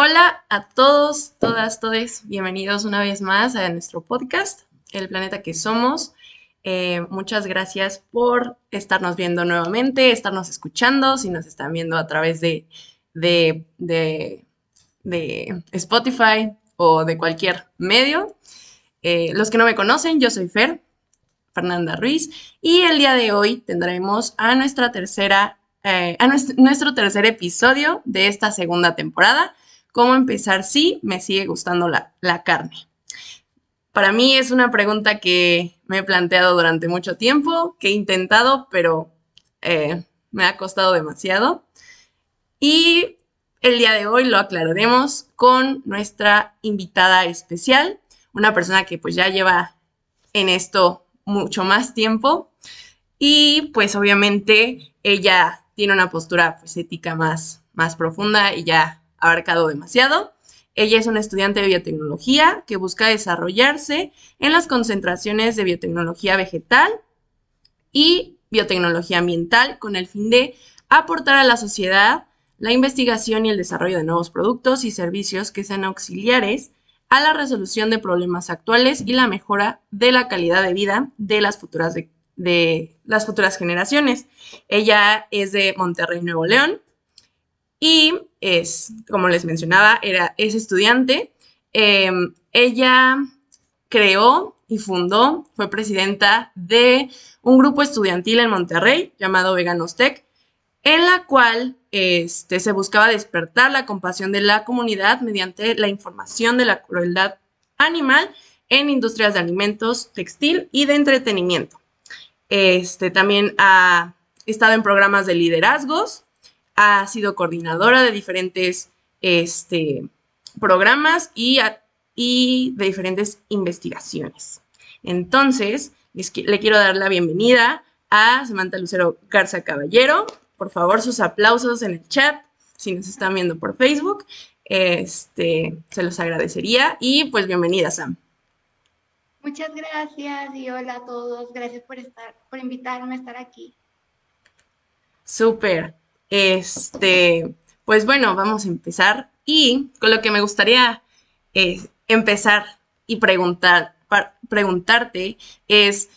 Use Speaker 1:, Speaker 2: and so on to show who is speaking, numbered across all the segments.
Speaker 1: Hola a todos, todas, todes, bienvenidos una vez más a nuestro podcast, El Planeta que Somos. Eh, muchas gracias por estarnos viendo nuevamente, estarnos escuchando, si nos están viendo a través de, de, de, Spotify o de cualquier medio. Eh, los que no me conocen, yo soy Fer, Fernanda Ruiz, y el día de hoy tendremos a nuestra tercera, eh, a nuestro, tercer episodio de esta segunda temporada. ¿Cómo empezar si me sigue gustando la, carne? Para mí es una pregunta que me he planteado durante mucho tiempo, que he intentado, pero eh, me ha costado demasiado. Y el día de hoy lo aclararemos con nuestra invitada especial, una persona que pues ya lleva en esto mucho más tiempo y pues obviamente ella tiene una postura pues, ética más, más profunda y ya abarcado demasiado. Ella es una estudiante de biotecnología que busca desarrollarse en las concentraciones de biotecnología vegetal y biotecnología ambiental con el fin de aportar a la sociedad la investigación y el desarrollo de nuevos productos y servicios que sean auxiliares a la resolución de problemas actuales y la mejora de la calidad de vida de las futuras, de, las futuras generaciones. Ella es de Monterrey, Nuevo León, y es, como les mencionaba, era, es estudiante. Em, ella creó y fundó, fue presidenta de un grupo estudiantil en Monterrey llamado Veganos Tech, en la cual este, se buscaba despertar la compasión de la comunidad mediante la información de la crueldad animal en industrias de alimentos, textil y de entretenimiento. Este, también ha estado en programas de liderazgos, ha sido coordinadora de diferentes este, programas y, y, de diferentes investigaciones. Entonces, le quiero dar la bienvenida a Samantha Lucero Garza Caballero por favor sus aplausos en el chat, si nos están viendo por Facebook, este, se los agradecería y pues bienvenida Sam.
Speaker 2: Muchas gracias y hola a todos, gracias por estar, por invitarme a estar aquí.
Speaker 1: Súper, este, pues bueno, vamos a empezar y con lo que me gustaría eh, empezar y preguntar, preguntarte es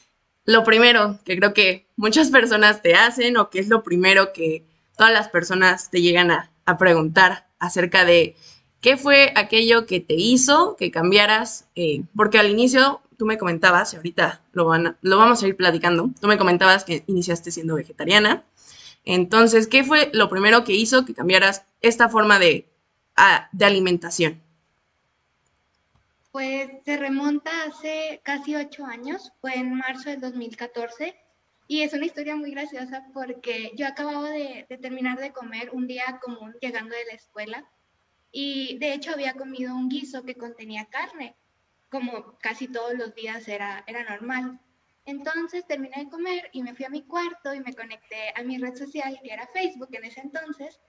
Speaker 1: lo primero que creo que muchas personas te hacen o que es lo primero que todas las personas te llegan a, preguntar acerca de qué fue aquello que te hizo que cambiaras, eh, porque al inicio tú me comentabas, y ahorita lo, van lo vamos a ir platicando, tú me comentabas que iniciaste siendo vegetariana. Entonces, ¿qué fue lo primero que hizo que cambiaras esta forma de, de alimentación?
Speaker 2: Pues se remonta hace casi ocho años, fue en marzo del 2014 y es una historia muy graciosa porque yo acababa de, terminar de comer un día común llegando de la escuela y de hecho había comido un guiso que contenía carne, como casi todos los días era, era normal. Entonces terminé de comer y me fui a mi cuarto y me conecté a mi red social que era Facebook en ese entonces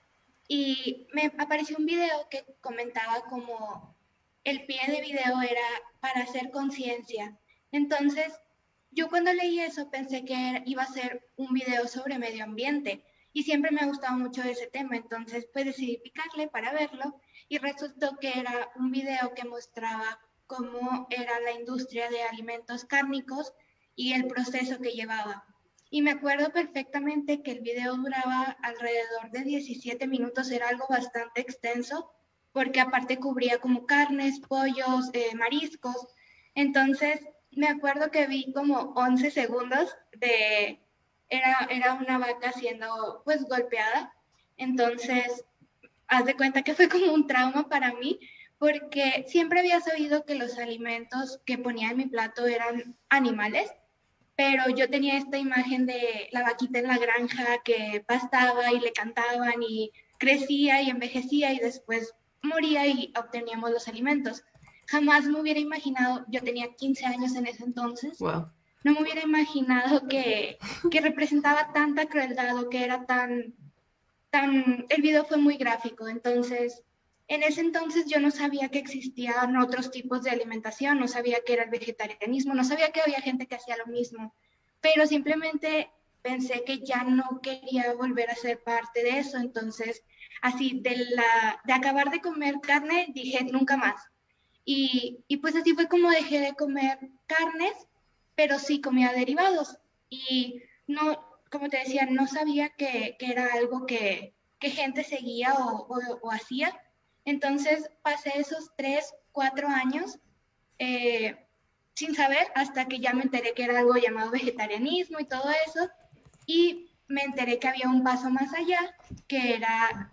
Speaker 2: y me apareció un video que comentaba como el pie de video era para hacer conciencia. Entonces, yo cuando leí eso pensé que iba a ser un video sobre medio ambiente y siempre me ha gustado mucho ese tema, entonces pues decidí picarle para verlo y resultó que era un video que mostraba cómo era la industria de alimentos cárnicos y el proceso que llevaba. Y me acuerdo perfectamente que el video duraba alrededor de 17 minutos, era algo bastante extenso, porque aparte cubría como carnes, pollos, eh, mariscos. Entonces, me acuerdo que vi como 11 segundos de, era, era una vaca siendo pues golpeada. Entonces, haz de cuenta que fue como un trauma para mí, porque siempre había sabido que los alimentos que ponía en mi plato eran animales, pero yo tenía esta imagen de la vaquita en la granja que pastaba y le cantaban y crecía y envejecía y después moría y obteníamos los alimentos. Jamás me hubiera imaginado, yo tenía 15 años en ese entonces, no me hubiera imaginado que, que representaba tanta crueldad o que era tan, tan, el video fue muy gráfico, entonces en ese entonces yo no sabía que existían otros tipos de alimentación, no sabía que era el vegetarianismo, no sabía que había gente que hacía lo mismo, pero simplemente pensé que ya no quería volver a ser parte de eso. Entonces, así, de, la, de acabar de comer carne, dije, nunca más. Y, y pues así fue como dejé de comer carnes, pero sí comía derivados. Y no, como te decía, no sabía que, que era algo que, que gente seguía o, o, hacía. Entonces pasé esos tres, cuatro años eh, sin saber hasta que ya me enteré que era algo llamado vegetarianismo y todo eso. Y me enteré que había un paso más allá, que era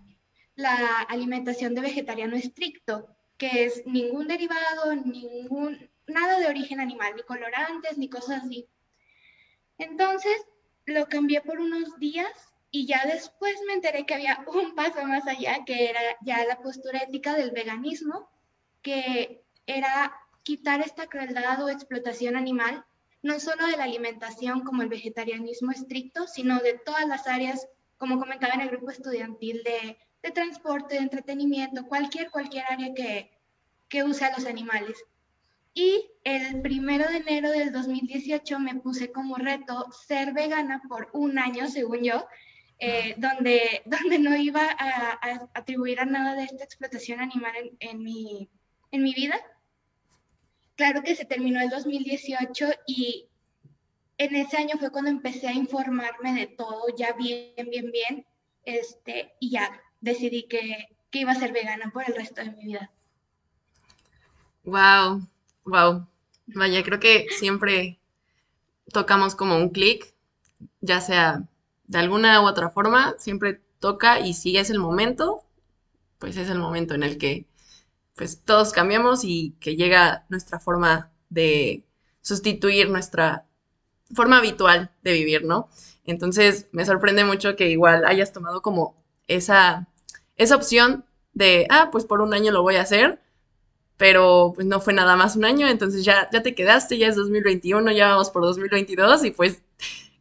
Speaker 2: la alimentación de vegetariano estricto, que es ningún derivado, ningún, nada de origen animal, ni colorantes, ni cosas así. Entonces lo cambié por unos días y ya después me enteré que había un paso más allá, que era ya la postura ética del veganismo, que era quitar esta crueldad o explotación animal, no solo de la alimentación como el vegetarianismo estricto, sino de todas las áreas, como comentaba en el grupo estudiantil, de, de transporte, de entretenimiento, cualquier, cualquier área que, que use a los animales. Y el primero de enero del 2018 me puse como reto ser vegana por un año, según yo, eh, donde, donde no iba a, atribuir a nada de esta explotación animal en, en, mi, en mi vida. Claro que se terminó el 2018 y en ese año fue cuando empecé a informarme de todo, ya bien, bien, bien, este, y ya decidí que, que iba a ser vegana por el resto de mi vida.
Speaker 1: Wow, wow. Vaya, creo que siempre tocamos como un clic, ya sea de alguna u otra forma, siempre toca y si es el momento, pues es el momento en el que pues todos cambiamos y que llega nuestra forma de sustituir nuestra forma habitual de vivir, ¿no? Entonces me sorprende mucho que igual hayas tomado como esa, esa opción de, ah, pues por un año lo voy a hacer, pero pues no fue nada más un año, entonces ya, ya te quedaste, ya es 2021, ya vamos por 2022 y pues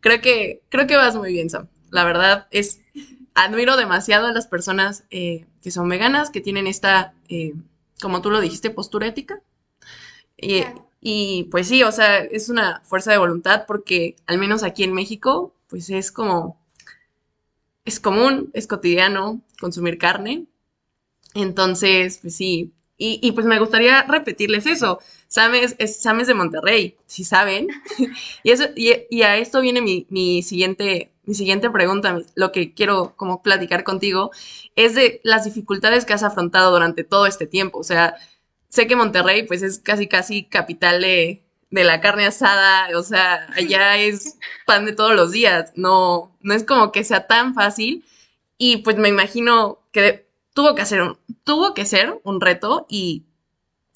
Speaker 1: creo que, creo que vas muy bien, Sam. La verdad es, admiro demasiado a las personas eh, que son veganas, que tienen esta, eh, como tú lo dijiste, postura ética. Y, y, pues sí, o sea, es una fuerza de voluntad porque al menos aquí en México, pues es como, es común, es cotidiano consumir carne. Entonces, pues sí, y, y, pues me gustaría repetirles eso. Sames es, Sames de Monterrey, si saben. y, eso, y, y, a esto viene mi, mi, siguiente, mi siguiente pregunta, lo que quiero como platicar contigo, es de las dificultades que has afrontado durante todo este tiempo. O sea, sé que Monterrey pues es casi casi capital de, de la carne asada, o sea, allá es pan de todos los días, no, no es como que sea tan fácil. Y pues me imagino que tuvo que, hacer un, tuvo que ser un reto y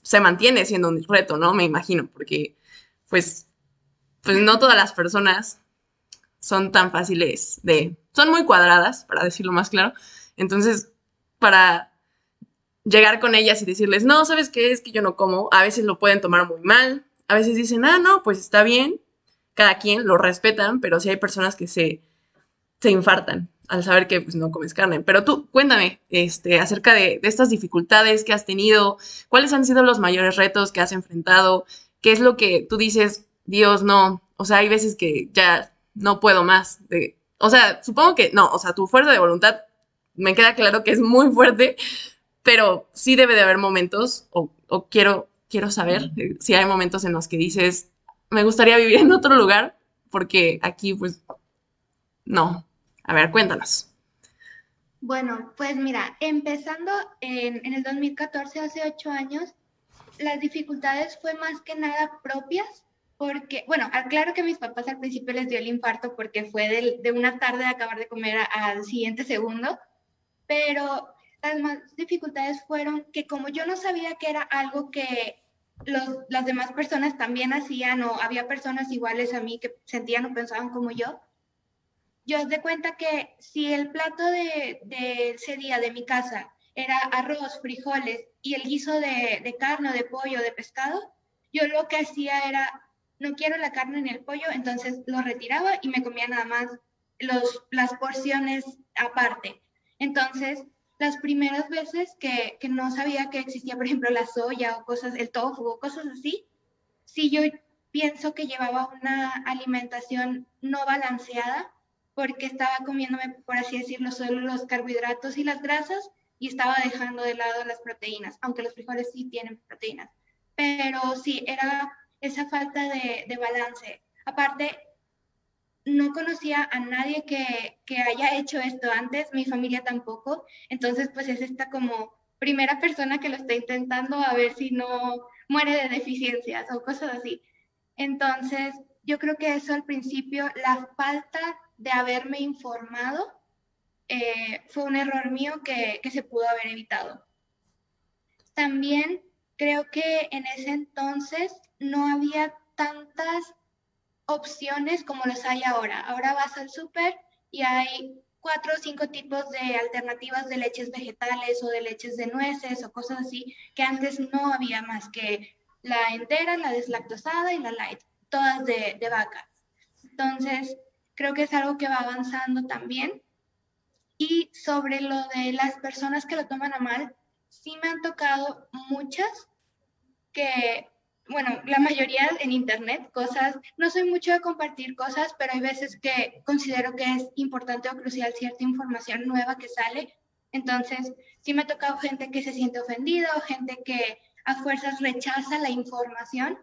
Speaker 1: se mantiene siendo un reto, ¿no? Me imagino, porque pues, pues no todas las personas son tan fáciles de... Son muy cuadradas, para decirlo más claro. Entonces, para llegar con ellas y decirles, no, ¿sabes qué? Es que yo no como. A veces lo pueden tomar muy mal. A veces dicen, ah, no, pues está bien. Cada quien lo respetan, pero sí hay personas que se, se infartan al saber que pues, no comes carne. Pero tú, cuéntame este, acerca de, estas dificultades que has tenido, cuáles han sido los mayores retos que has enfrentado, qué es lo que tú dices, Dios, no, o sea, hay veces que ya no puedo más. De, o sea, supongo que no, o sea, tu fuerza de voluntad me queda claro que es muy fuerte, pero sí debe de haber momentos, o, o quiero, quiero saber si hay momentos en los que dices, me gustaría vivir en otro lugar, porque aquí pues no, a ver, cuéntanos.
Speaker 2: Bueno, pues mira, empezando en, en el 2014, hace ocho años, las dificultades fue más que nada propias, porque, bueno, claro que mis papás al principio les dio el infarto porque fue de, de una tarde de acabar de comer al siguiente segundo, pero las más dificultades fueron que como yo no sabía que era algo que los, las demás personas también hacían o había personas iguales a mí que sentían o pensaban como yo, yo de cuenta que si el plato de, ese día de mi casa era arroz, frijoles y el guiso de, de carne de pollo de pescado, yo lo que hacía era, no quiero la carne ni el pollo, entonces lo retiraba y me comía nada más los, las porciones aparte. Entonces, las primeras veces que, que, no sabía que existía, por ejemplo, la soya o cosas, el tofu o cosas así, si yo pienso que llevaba una alimentación no balanceada, porque estaba comiéndome, por así decirlo, solo los carbohidratos y las grasas y estaba dejando de lado las proteínas, aunque los frijoles sí tienen proteínas. Pero sí, era esa falta de, de balance. Aparte, no conocía a nadie que, que, haya hecho esto antes, mi familia tampoco, entonces pues es esta como primera persona que lo está intentando a ver si no muere de deficiencias o cosas así. Entonces, yo creo que eso al principio, la falta de haberme informado, eh, fue un error mío que, que se pudo haber evitado. También creo que en ese entonces no había tantas opciones como los hay ahora. Ahora vas al súper y hay cuatro o cinco tipos de alternativas de leches vegetales o de leches de nueces o cosas así que antes no había más que la entera, la deslactosada y la light, todas de, de vaca. Entonces, creo que es algo que va avanzando también. Y sobre lo de las personas que lo toman a mal, sí me han tocado muchas que bueno, la mayoría en internet, cosas, no soy mucho de compartir cosas, pero hay veces que considero que es importante o crucial cierta información nueva que sale. Entonces, sí me ha tocado gente que se siente ofendida o gente que a fuerzas rechaza la información.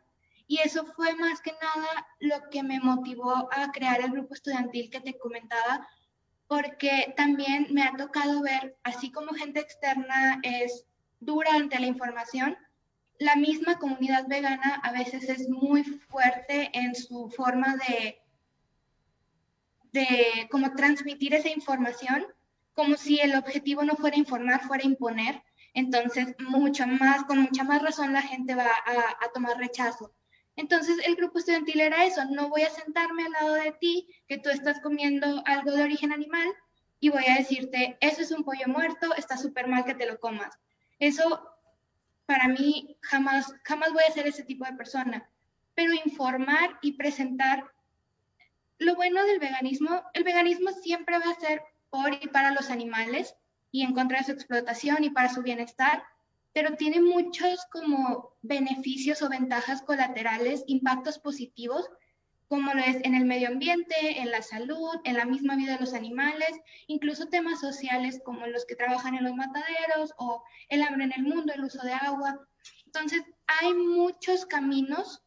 Speaker 2: Y eso fue más que nada lo que me motivó a crear el grupo estudiantil que te comentaba, porque también me ha tocado ver, así como gente externa es dura ante la información, la misma comunidad vegana a veces es muy fuerte en su forma de, de como transmitir esa información, como si el objetivo no fuera informar, fuera imponer. Entonces, mucho más, con mucha más razón la gente va a, a tomar rechazo. Entonces, el grupo estudiantil era eso, no voy a sentarme al lado de ti, que tú estás comiendo algo de origen animal, y voy a decirte, eso es un pollo muerto, está súper mal que te lo comas. Eso para mí jamás, jamás voy a ser ese tipo de persona. Pero informar y presentar lo bueno del veganismo, el veganismo siempre va a ser por y para los animales y en contra de su explotación y para su bienestar, pero tiene muchos como beneficios o ventajas colaterales, impactos positivos como lo es en el medio ambiente, en la salud, en la misma vida de los animales, incluso temas sociales como los que trabajan en los mataderos o el hambre en el mundo, el uso de agua. Entonces, hay muchos caminos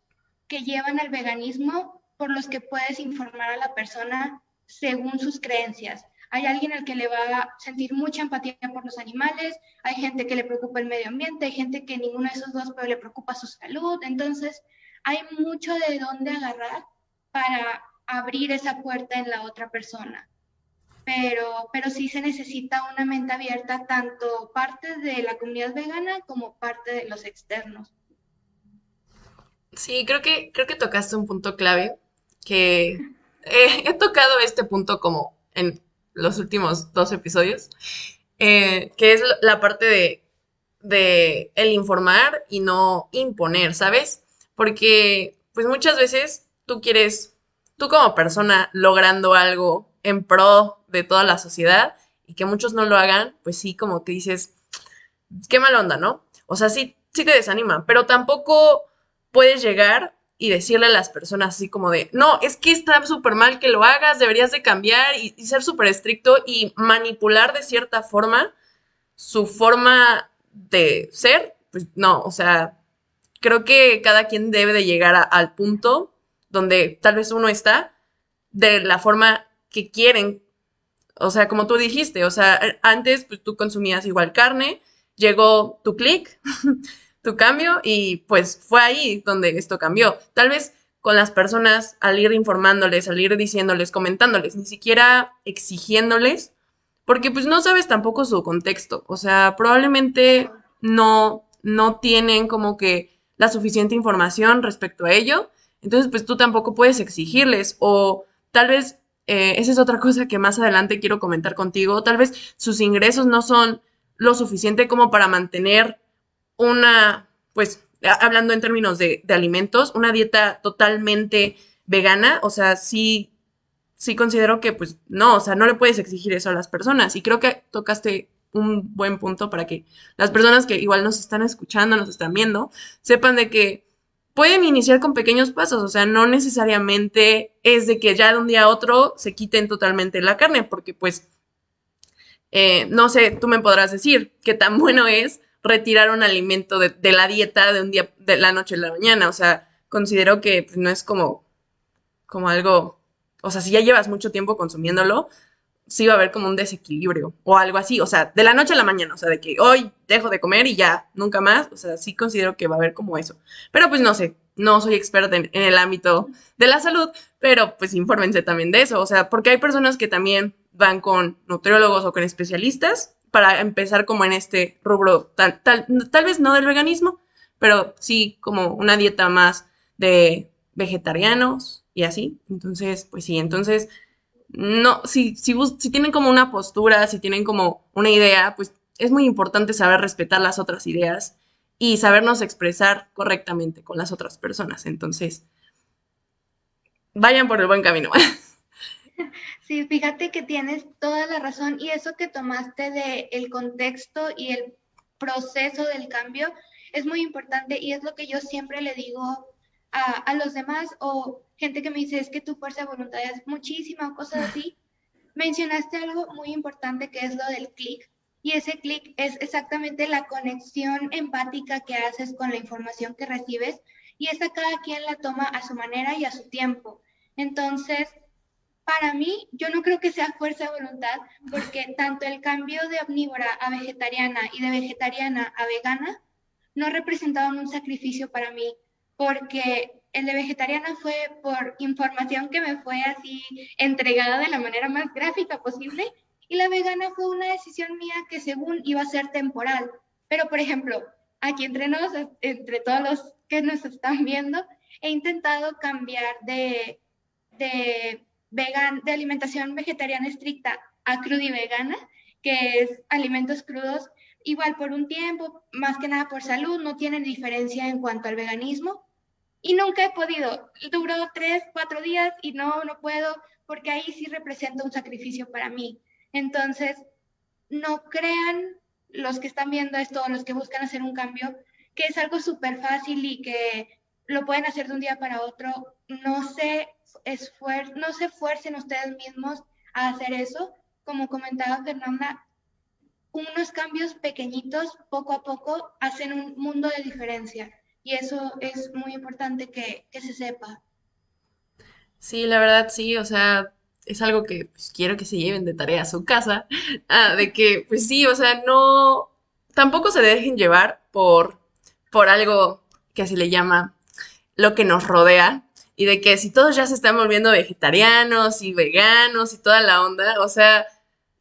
Speaker 2: que llevan al veganismo por los que puedes informar a la persona según sus creencias. Hay alguien al que le va a sentir mucha empatía por los animales, hay gente que le preocupa el medio ambiente, hay gente que ninguno de esos dos pero le preocupa su salud. Entonces, hay mucho de dónde agarrar para abrir esa puerta en la otra persona. Pero, pero sí se necesita una mente abierta tanto parte de la comunidad vegana como parte de los externos.
Speaker 1: Sí, creo que, creo que tocaste un punto clave, que he tocado este punto como en los últimos dos episodios, eh, que es la parte de, de el informar y no imponer, ¿sabes? Porque pues muchas veces tú quieres, tú como persona logrando algo en pro de toda la sociedad y que muchos no lo hagan, pues sí, como te dices, qué mala onda, ¿no? O sea, sí, sí te desanima, pero tampoco puedes llegar y decirle a las personas así como de, no, es que está súper mal que lo hagas, deberías de cambiar y, ser súper estricto y manipular de cierta forma su forma de ser, pues no, o sea, creo que cada quien debe de llegar a, al punto donde tal vez uno está de la forma que quieren. O sea, como tú dijiste, o sea, antes pues, tú consumías igual carne, llegó tu clic, tu cambio y pues fue ahí donde esto cambió. Tal vez con las personas al ir informándoles, al ir diciéndoles, comentándoles, ni siquiera exigiéndoles, porque pues no sabes tampoco su contexto. O sea, probablemente no, no tienen como que la suficiente información respecto a ello entonces, pues tú tampoco puedes exigirles o tal vez, eh, esa es otra cosa que más adelante quiero comentar contigo, tal vez sus ingresos no son lo suficiente como para mantener una, pues, hablando en términos de, de alimentos, una dieta totalmente vegana, o sea, sí, sí considero que, pues, no, o sea, no le puedes exigir eso a las personas. Y creo que tocaste un buen punto para que las personas que igual nos están escuchando, nos están viendo, sepan de que pueden iniciar con pequeños pasos, o sea, no necesariamente es de que ya de un día a otro se quiten totalmente la carne, porque pues, eh, no sé, tú me podrás decir qué tan bueno es retirar un alimento de, la dieta de un día, de la noche a la mañana, o sea, considero que pues, no es como, como algo, o sea, si ya llevas mucho tiempo consumiéndolo, sí va a haber como un desequilibrio o algo así, o sea, de la noche a la mañana, o sea, de que hoy dejo de comer y ya, nunca más, o sea, sí considero que va a haber como eso. Pero pues no sé, no soy experta en, el ámbito de la salud, pero pues infórmense también de eso, o sea, porque hay personas que también van con nutriólogos o con especialistas para empezar como en este rubro, tal, tal, tal vez no del veganismo, pero sí como una dieta más de vegetarianos y así. Entonces, pues sí, entonces no, si, si, si tienen como una postura, si tienen como una idea, pues es muy importante saber respetar las otras ideas y sabernos expresar correctamente con las otras personas. Entonces, vayan por el buen camino.
Speaker 2: Sí, fíjate que tienes toda la razón y eso que tomaste de el contexto y el proceso del cambio es muy importante y es lo que yo siempre le digo a, los demás o gente que me dice es que tu fuerza de voluntad es muchísima o cosas así, mencionaste algo muy importante que es lo del clic. Y ese clic es exactamente la conexión empática que haces con la información que recibes y esa cada quien la toma a su manera y a su tiempo. Entonces, para mí, yo no creo que sea fuerza de voluntad, porque tanto el cambio de omnívora a vegetariana y de vegetariana a vegana no representaban un sacrificio para mí, porque el de vegetariana fue por información que me fue así entregada de la manera más gráfica posible y la vegana fue una decisión mía que según iba a ser temporal. Pero, por ejemplo, aquí entre nos, entre todos los que nos están viendo, he intentado cambiar de, de, vegan, de alimentación vegetariana estricta a cruda y vegana, que es alimentos crudos, igual por un tiempo, más que nada por salud, no tienen diferencia en cuanto al veganismo, y nunca he podido. Duró tres, cuatro días y no, no puedo, porque ahí sí representa un sacrificio para mí. Entonces, no crean los que están viendo esto, los que buscan hacer un cambio, que es algo súper fácil y que lo pueden hacer de un día para otro. No se, no se esfuercen ustedes mismos a hacer eso. Como comentaba Fernanda, unos cambios pequeñitos, poco a poco, hacen un mundo de diferencia. Y eso es muy importante que, se sepa.
Speaker 1: Sí, la verdad sí, o sea, es algo que pues, quiero que se lleven de tarea a su casa, ah, de que, pues sí, o sea, no, tampoco se dejen llevar por, por algo que se le llama lo que nos rodea, y de que si todos ya se están volviendo vegetarianos y veganos y toda la onda, o sea,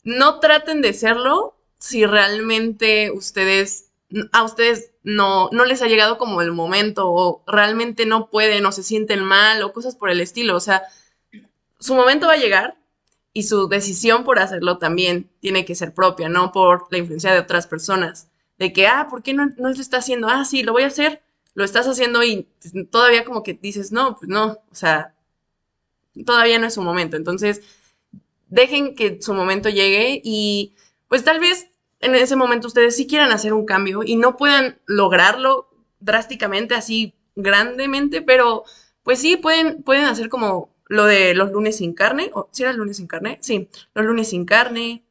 Speaker 1: no traten de serlo si realmente ustedes a ustedes no, no les ha llegado como el momento o realmente no pueden o se sienten mal o cosas por el estilo. O sea, su momento va a llegar y su decisión por hacerlo también tiene que ser propia, no por la influencia de otras personas. De que, ah, ¿por qué no, no lo está haciendo? Ah, sí, lo voy a hacer, lo estás haciendo y todavía como que dices, no, pues no, o sea, todavía no es su momento. Entonces, dejen que su momento llegue y pues tal vez en ese momento ustedes sí quieran hacer un cambio y no puedan lograrlo drásticamente, así grandemente, pero pues sí pueden, pueden hacer como lo de los lunes sin carne, o si era el lunes sin carne, sí, los lunes sin carne,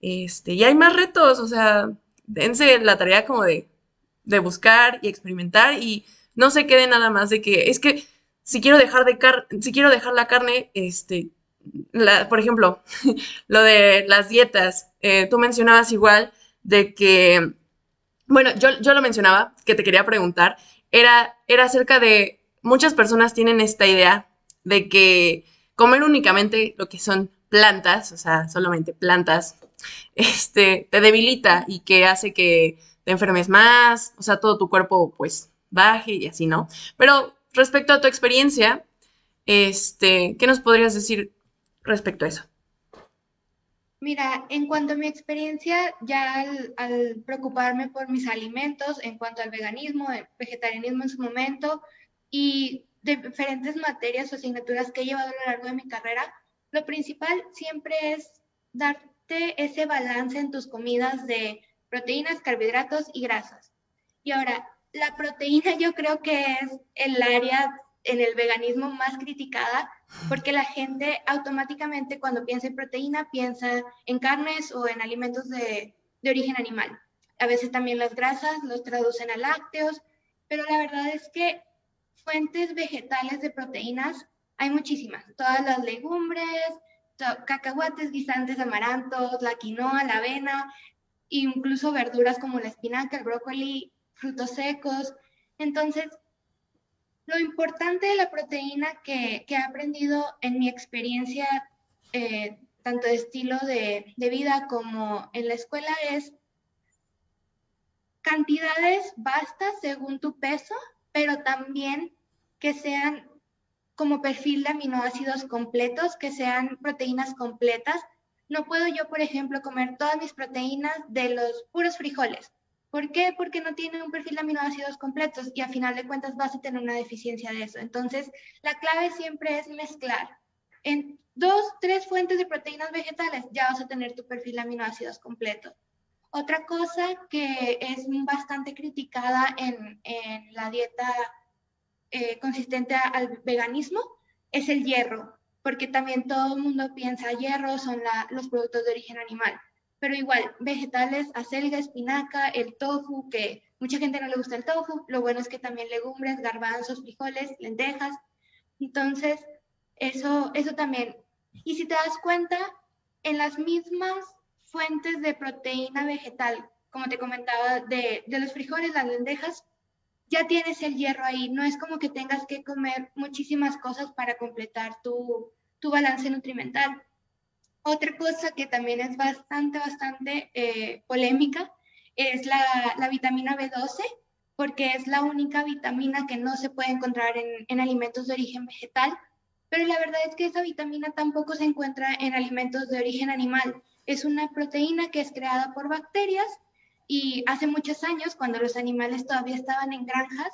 Speaker 1: este, y hay más retos, o sea, dense la tarea como de, de buscar y experimentar y no se quede nada más de que, es que si quiero dejar de car si quiero dejar la carne, este, la, por ejemplo, lo de las dietas, eh, tú mencionabas igual de que, bueno, yo, yo, lo mencionaba, que te quería preguntar, era, era acerca de, muchas personas tienen esta idea de que comer únicamente lo que son plantas, o sea, solamente plantas, este, te debilita y que hace que enfermes más, o sea, todo tu cuerpo pues baje y así, ¿no? Pero respecto a tu experiencia, este, ¿qué nos podrías decir respecto a eso?
Speaker 2: Mira, en cuanto a mi experiencia, ya al, preocuparme por mis alimentos, en cuanto al veganismo, el vegetarianismo en su momento y de diferentes materias o asignaturas que he llevado a lo largo de mi carrera, lo principal siempre es darte ese balance en tus comidas de proteínas, carbohidratos y grasas. Y ahora, la proteína yo creo que es el área en el veganismo más criticada porque la gente automáticamente cuando piensa en proteína piensa en carnes o en alimentos de, de origen animal. A veces también las grasas los traducen a lácteos, pero la verdad es que fuentes vegetales de proteínas hay muchísimas. Todas las legumbres, cacahuates, guisantes, amarantos, la quinoa, la avena, incluso verduras como la espinaca, el brócoli, frutos secos. Entonces, lo importante de la proteína que, he aprendido en mi experiencia, eh, tanto de estilo de, de vida como en la escuela, es cantidades bastas según tu peso, pero también que sean como perfil de aminoácidos completos, que sean proteínas completas. No puedo yo, por ejemplo, comer todas mis proteínas de los puros frijoles. ¿Por qué? Porque no tiene un perfil de aminoácidos completos y a final de cuentas vas a tener una deficiencia de eso. Entonces, la clave siempre es mezclar. En dos, tres fuentes de proteínas vegetales ya vas a tener tu perfil de aminoácidos completo. Otra cosa que es bastante criticada en, la dieta eh, consistente al veganismo es el hierro, porque también todo el mundo piensa hierro son los productos de origen animal, pero igual, vegetales, acelga, espinaca, el tofu, que mucha gente no le gusta el tofu, lo bueno es que también legumbres, garbanzos, frijoles, lentejas, entonces eso, eso también. Y si te das cuenta, en las mismas fuentes de proteína vegetal, como te comentaba, de, de los frijoles, las lentejas, ya tienes el hierro ahí, no es como que tengas que comer muchísimas cosas para completar tu, balance nutrimental. Otra cosa que también es bastante, bastante eh, polémica es la, vitamina B12, porque es la única vitamina que no se puede encontrar en, en alimentos de origen vegetal, pero la verdad es que esa vitamina tampoco se encuentra en alimentos de origen animal. Es una proteína que es creada por bacterias y hace muchos años, cuando los animales todavía estaban en granjas,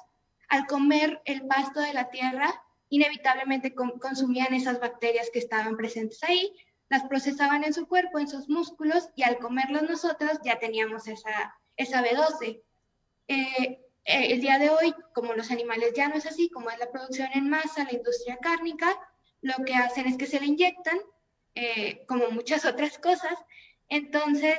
Speaker 2: al comer el pasto de la tierra, inevitablemente consumían esas bacterias que estaban presentes ahí, las procesaban en su cuerpo, en sus músculos, y al comerlos nosotros ya teníamos esa, esa B12. Eh, eh, el día de hoy, como los animales ya no es así, como es la producción en masa, la industria cárnica, lo que hacen es que se le inyectan, eh, como muchas otras cosas. Entonces,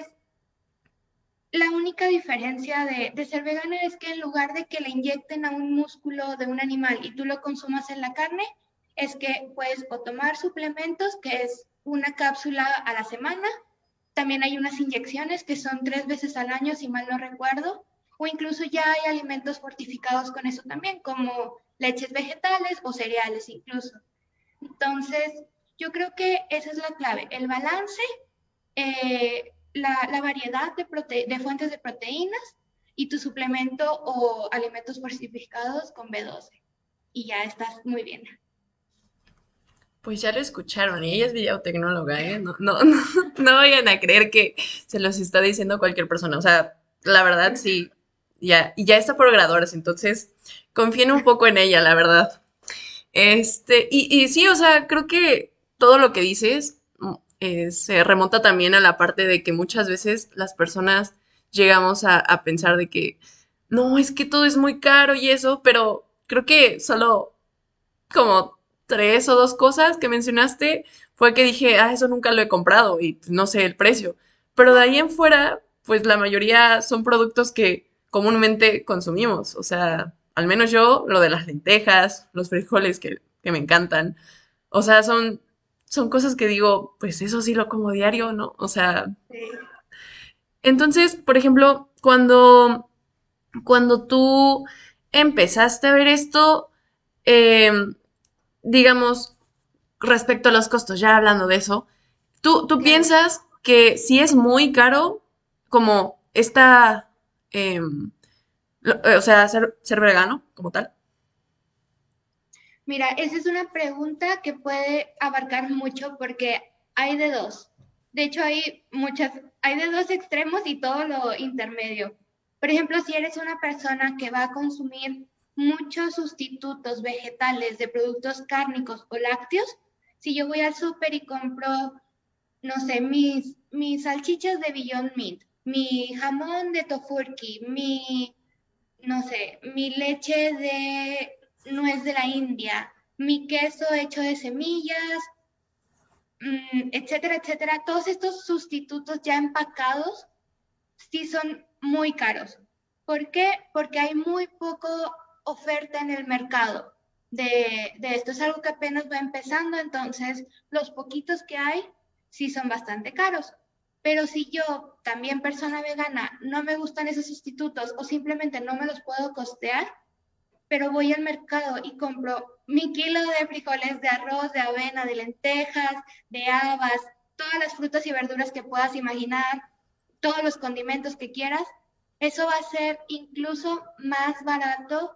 Speaker 2: la única diferencia de, ser vegana es que en lugar de que le inyecten a un músculo de un animal y tú lo consumas en la carne, es que puedes o tomar suplementos, que es una cápsula a la semana. También hay unas inyecciones que son tres veces al año, si mal no recuerdo. O incluso ya hay alimentos fortificados con eso también, como leches vegetales o cereales incluso. Entonces, yo creo que esa es la clave, el balance. Eh, la, variedad de, fuentes de proteínas y tu suplemento o alimentos fortificados con B12. Y ya estás muy bien.
Speaker 1: Pues ya lo escucharon, y ella es videotecnóloga, ¿eh? No, no, no, vayan a creer que se los está diciendo cualquier persona. O sea, la verdad sí, ya, y ya está por graduarse, entonces confíen un poco en ella, la verdad. Este, y, y sí, o sea, creo que todo lo que dices eh, se remonta también a la parte de que muchas veces las personas llegamos a, pensar de que no, es que todo es muy caro y eso, pero creo que solo como tres o dos cosas que mencionaste fue que dije, ah, eso nunca lo he comprado y no sé el precio. Pero de ahí en fuera, pues la mayoría son productos que comúnmente consumimos. O sea, al menos yo, lo de las lentejas, los frijoles que, que me encantan. O sea, son son cosas que digo, pues eso sí lo como diario, ¿no? O sea. Entonces, por ejemplo, cuando, cuando tú empezaste a ver esto, em, digamos, respecto a los costos, ya hablando de eso, ¿tú, tú piensas que si es muy caro, como esta, em, o sea, ser, ser vegano como tal?
Speaker 2: Mira, esa es una pregunta que puede abarcar mucho porque hay de dos. De hecho, hay muchas, hay de dos extremos y todo lo intermedio. Por ejemplo, si eres una persona que va a consumir muchos sustitutos vegetales de productos cárnicos o lácteos, si yo voy al súper y compro, no sé, mis, mis salchichas de Beyond Meat, mi jamón de Tofurky, mi no sé, mi leche de nuez de la India, mi queso hecho de semillas, mm, etcétera, etcétera. Todos estos sustitutos ya empacados sí son muy caros. ¿Por qué? Porque hay muy poco oferta en el mercado de, de, esto. Es algo que apenas va empezando, entonces los poquitos que hay sí son bastante caros. Pero si yo, también persona vegana, no me gustan esos sustitutos o simplemente no me los puedo costear, pero voy al mercado y compro mi kilo de frijoles, de arroz, de avena, de lentejas, de habas, todas las frutas y verduras que puedas imaginar, todos los condimentos que quieras, eso va a ser incluso más barato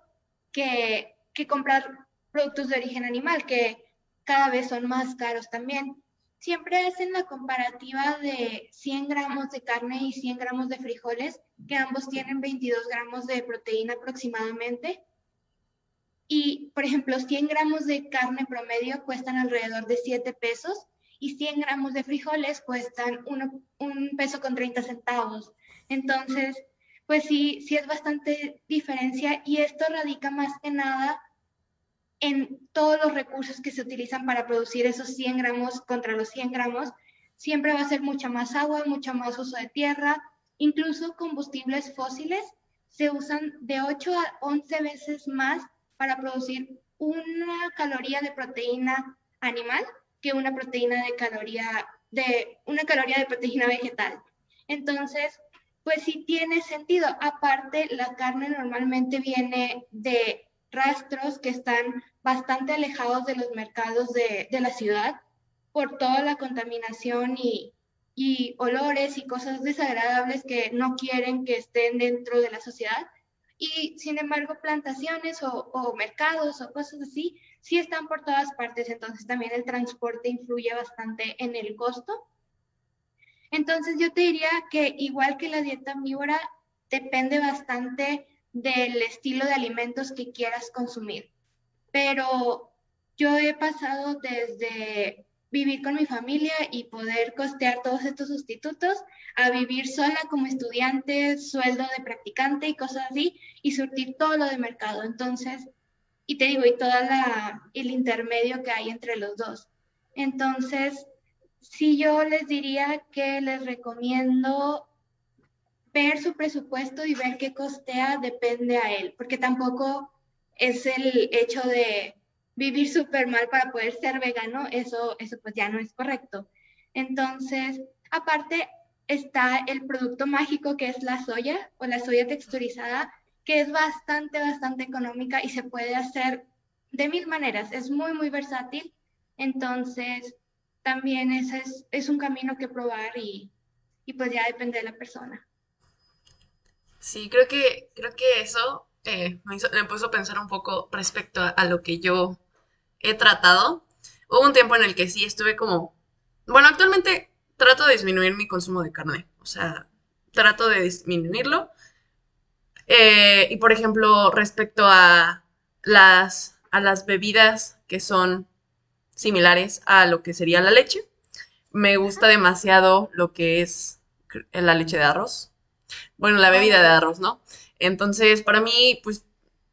Speaker 2: que, que comprar productos de origen animal, que cada vez son más caros también. Siempre hacen la comparativa de 100 gramos de carne y 100 gramos de frijoles, que ambos tienen 22 gramos de proteína aproximadamente. Y, por ejemplo, 100 gramos de carne promedio cuestan alrededor de 7 pesos y 100 gramos de frijoles cuestan un peso con 30 centavos. Entonces, pues sí, sí es bastante diferencia y esto radica más que nada en todos los recursos que se utilizan para producir esos 100 gramos contra los 100 gramos. Siempre va a ser mucha más agua, mucho más uso de tierra, incluso combustibles fósiles se usan de 8 a 11 veces más para producir una caloría de proteína animal que una proteína de caloría de una caloría de proteína vegetal. Entonces, pues sí tiene sentido. Aparte, la carne normalmente viene de rastros que están bastante alejados de los mercados de, de la ciudad por toda la contaminación y, y olores y cosas desagradables que no quieren que estén dentro de la sociedad. Y sin embargo, plantaciones o, mercados o cosas así sí están por todas partes, entonces también el transporte influye bastante en el costo. Entonces yo te diría que igual que la dieta omnívora, depende bastante del estilo de alimentos que quieras consumir. Pero yo he pasado desde vivir con mi familia y poder costear todos estos sustitutos, a vivir sola como estudiante, sueldo de practicante y cosas así, y surtir todo lo de mercado. Entonces, y te digo, y todo el intermedio que hay entre los dos. Entonces, sí yo les diría que les recomiendo ver su presupuesto y ver qué costea depende a él, porque tampoco es el hecho de vivir súper mal para poder ser vegano, eso, eso pues ya no es correcto. Entonces, aparte está el producto mágico que es la soya o la soya texturizada, que es bastante, bastante económica y se puede hacer de mil maneras, es muy, muy versátil. Entonces, también ese es, es un camino que probar y, y pues ya depende de la persona.
Speaker 1: Sí, creo que, creo que eso eh, me, hizo, me, puso a pensar un poco respecto a, lo que yo he tratado. Hubo un tiempo en el que sí estuve como, bueno, actualmente trato de disminuir mi consumo de carne, o sea, trato de disminuirlo. Eh, y por ejemplo, respecto a las, a las bebidas que son similares a lo que sería la leche, me gusta demasiado lo que es la leche de arroz. Bueno, la bebida de arroz, ¿no? Entonces, para mí, pues,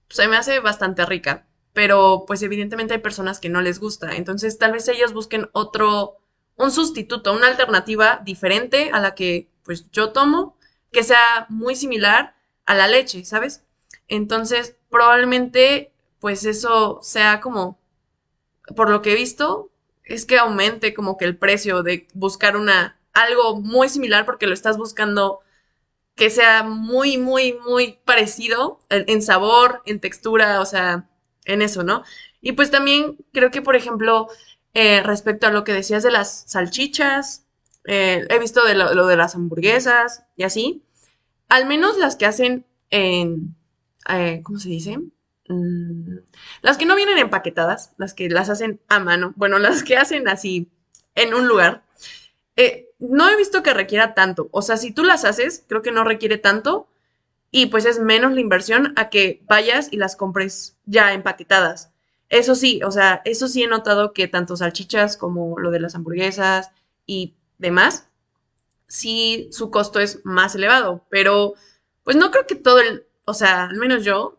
Speaker 1: se me hace bastante rica pero pues evidentemente hay personas que no les gusta. Entonces tal vez ellos busquen otro, un sustituto, una alternativa diferente a la que pues yo tomo, que sea muy similar a la leche, ¿sabes? Entonces probablemente pues eso sea como, por lo que he visto, es que aumente como que el precio de buscar una, algo muy similar porque lo estás buscando que sea muy, muy, muy parecido en sabor, en textura, o sea, en eso, ¿no? Y pues también creo que, por ejemplo, eh, respecto a lo que decías de las salchichas, eh, he visto de lo, de las hamburguesas y así, al menos las que hacen en, eh, ¿cómo se dice? Mm, las que no vienen empaquetadas, las que las hacen a mano, bueno, las que hacen así en un lugar, no he visto que requiera tanto. O sea, si tú las haces, creo que no requiere tanto, y pues es menos la inversión a que vayas y las compres ya empaquetadas. Eso sí, o sea, eso sí he notado que tanto salchichas como lo de las hamburguesas y demás, sí su costo es más elevado, pero pues no creo que todo el, o sea, al menos yo,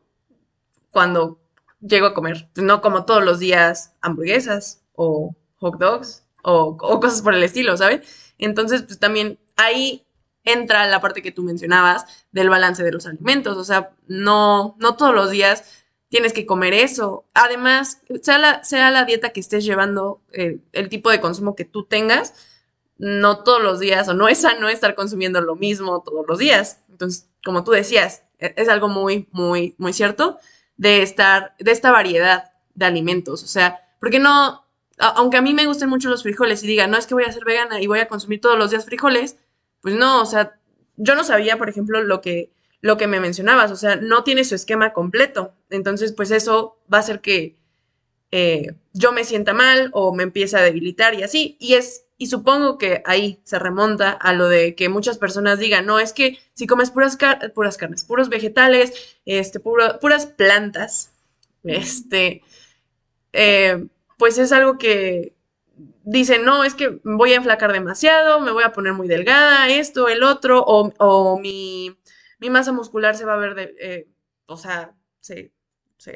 Speaker 1: cuando llego a comer, no como todos los días hamburguesas o hot dogs o, o cosas por el estilo, ¿sabes? Entonces, pues también ahí entra la parte que tú mencionabas del balance de los alimentos, o sea, no, no todos los días tienes que comer eso. Además, sea la, sea la dieta que estés llevando, eh, el tipo de consumo que tú tengas, no todos los días, o no es sano estar consumiendo lo mismo todos los días. Entonces, como tú decías, e, es algo muy, muy, muy cierto de estar, de esta variedad de alimentos. O sea, porque no, aunque a mí me gusten mucho los frijoles y diga, no es que voy a ser vegana y voy a consumir todos los días frijoles, pues no, o sea, yo no sabía, por ejemplo, lo que, lo que me mencionabas, o sea, no tiene su esquema completo. Entonces, pues eso va a hacer que eh, yo me sienta mal o me empiece a debilitar y así. Y es, y supongo que ahí se remonta a lo de que muchas personas digan, no, es que si comes puras, puras carnes, puros vegetales, este, puras plantas, este, eh, pues es algo que, dicen, no, es que voy a enflacar demasiado, me voy a poner muy delgada, esto, el otro, o, mi, masa muscular se va a ver, de, eh, o sea, se,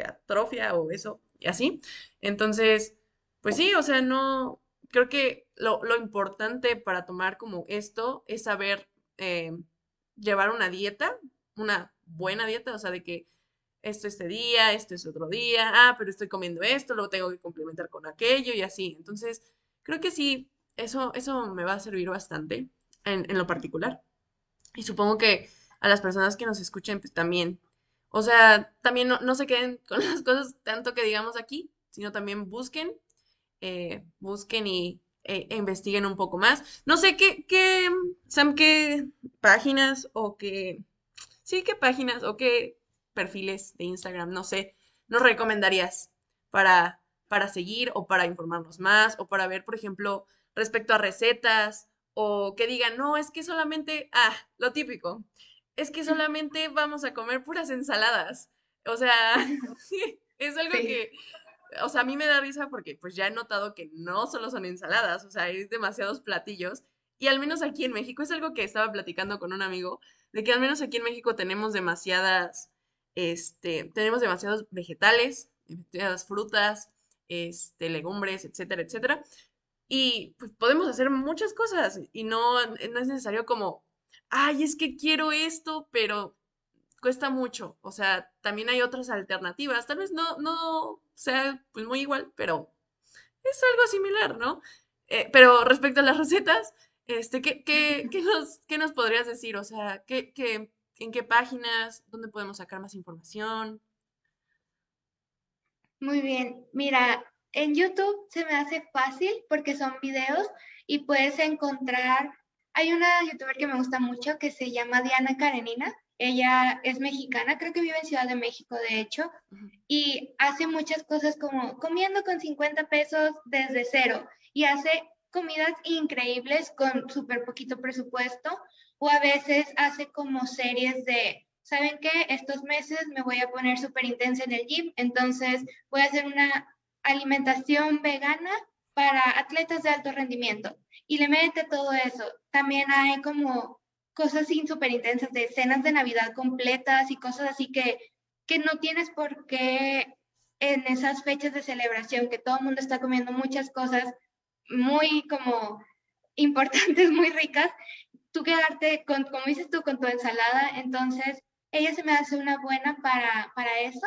Speaker 1: atrofia o eso, y así. Entonces, pues sí, o sea, no, creo que lo, importante para tomar como esto es saber eh, llevar una dieta, una buena dieta, o sea, de que esto este día, esto es otro día, ah, pero estoy comiendo esto, luego tengo que complementar con aquello y así. Entonces, creo que sí, eso, eso me va a servir bastante en, lo particular. Y supongo que a las personas que nos escuchen, pues también. O sea, también no, se queden con las cosas tanto que digamos aquí, sino también busquen, eh, busquen y e, e investiguen un poco más. No sé qué, qué, Sam, qué páginas o qué, sí, qué páginas o qué perfiles de Instagram, no sé, nos recomendarías para para seguir o para informarnos más o para ver, por ejemplo, respecto a recetas o que digan, no, es que solamente, ah, lo típico, es que solamente vamos a comer puras ensaladas. O sea, es algo que, o sea, a mí me da risa porque pues ya he notado que no solo son ensaladas, o sea, hay demasiados platillos. Y al menos aquí en México, es algo que estaba platicando con un amigo, de que al menos aquí en México tenemos demasiadas, este, tenemos demasiados vegetales, demasiadas frutas, este, legumbres, etcétera, etcétera. Y pues podemos hacer muchas cosas y no, no es necesario como, ay, es que quiero esto, pero cuesta mucho. O sea, también hay otras alternativas. Tal vez no, no sea pues muy igual, pero es algo similar, ¿no? Eh, pero respecto a las recetas, este, ¿qué, qué, qué, nos, qué nos podrías decir? O sea, ¿qué, qué, ¿en qué páginas? ¿Dónde podemos sacar más información?
Speaker 2: Muy bien, mira, en YouTube se me hace fácil porque son videos y puedes encontrar, hay una youtuber que me gusta mucho que se llama Diana Karenina, ella es mexicana, creo que vive en Ciudad de México, de hecho, y hace muchas cosas como comiendo con 50 pesos desde cero y hace comidas increíbles con súper poquito presupuesto o a veces hace como series de ¿saben qué? Estos meses me voy a poner súper intensa en el gym, entonces voy a hacer una alimentación vegana para atletas de alto rendimiento. Y le mete todo eso. También hay como cosas súper intensas de cenas de Navidad completas y cosas así que, que no tienes por qué en esas fechas de celebración que todo el mundo está comiendo muchas cosas muy como importantes, muy ricas, tú quedarte con, como dices tú, con tu ensalada, entonces ella se me hace una buena para, para eso.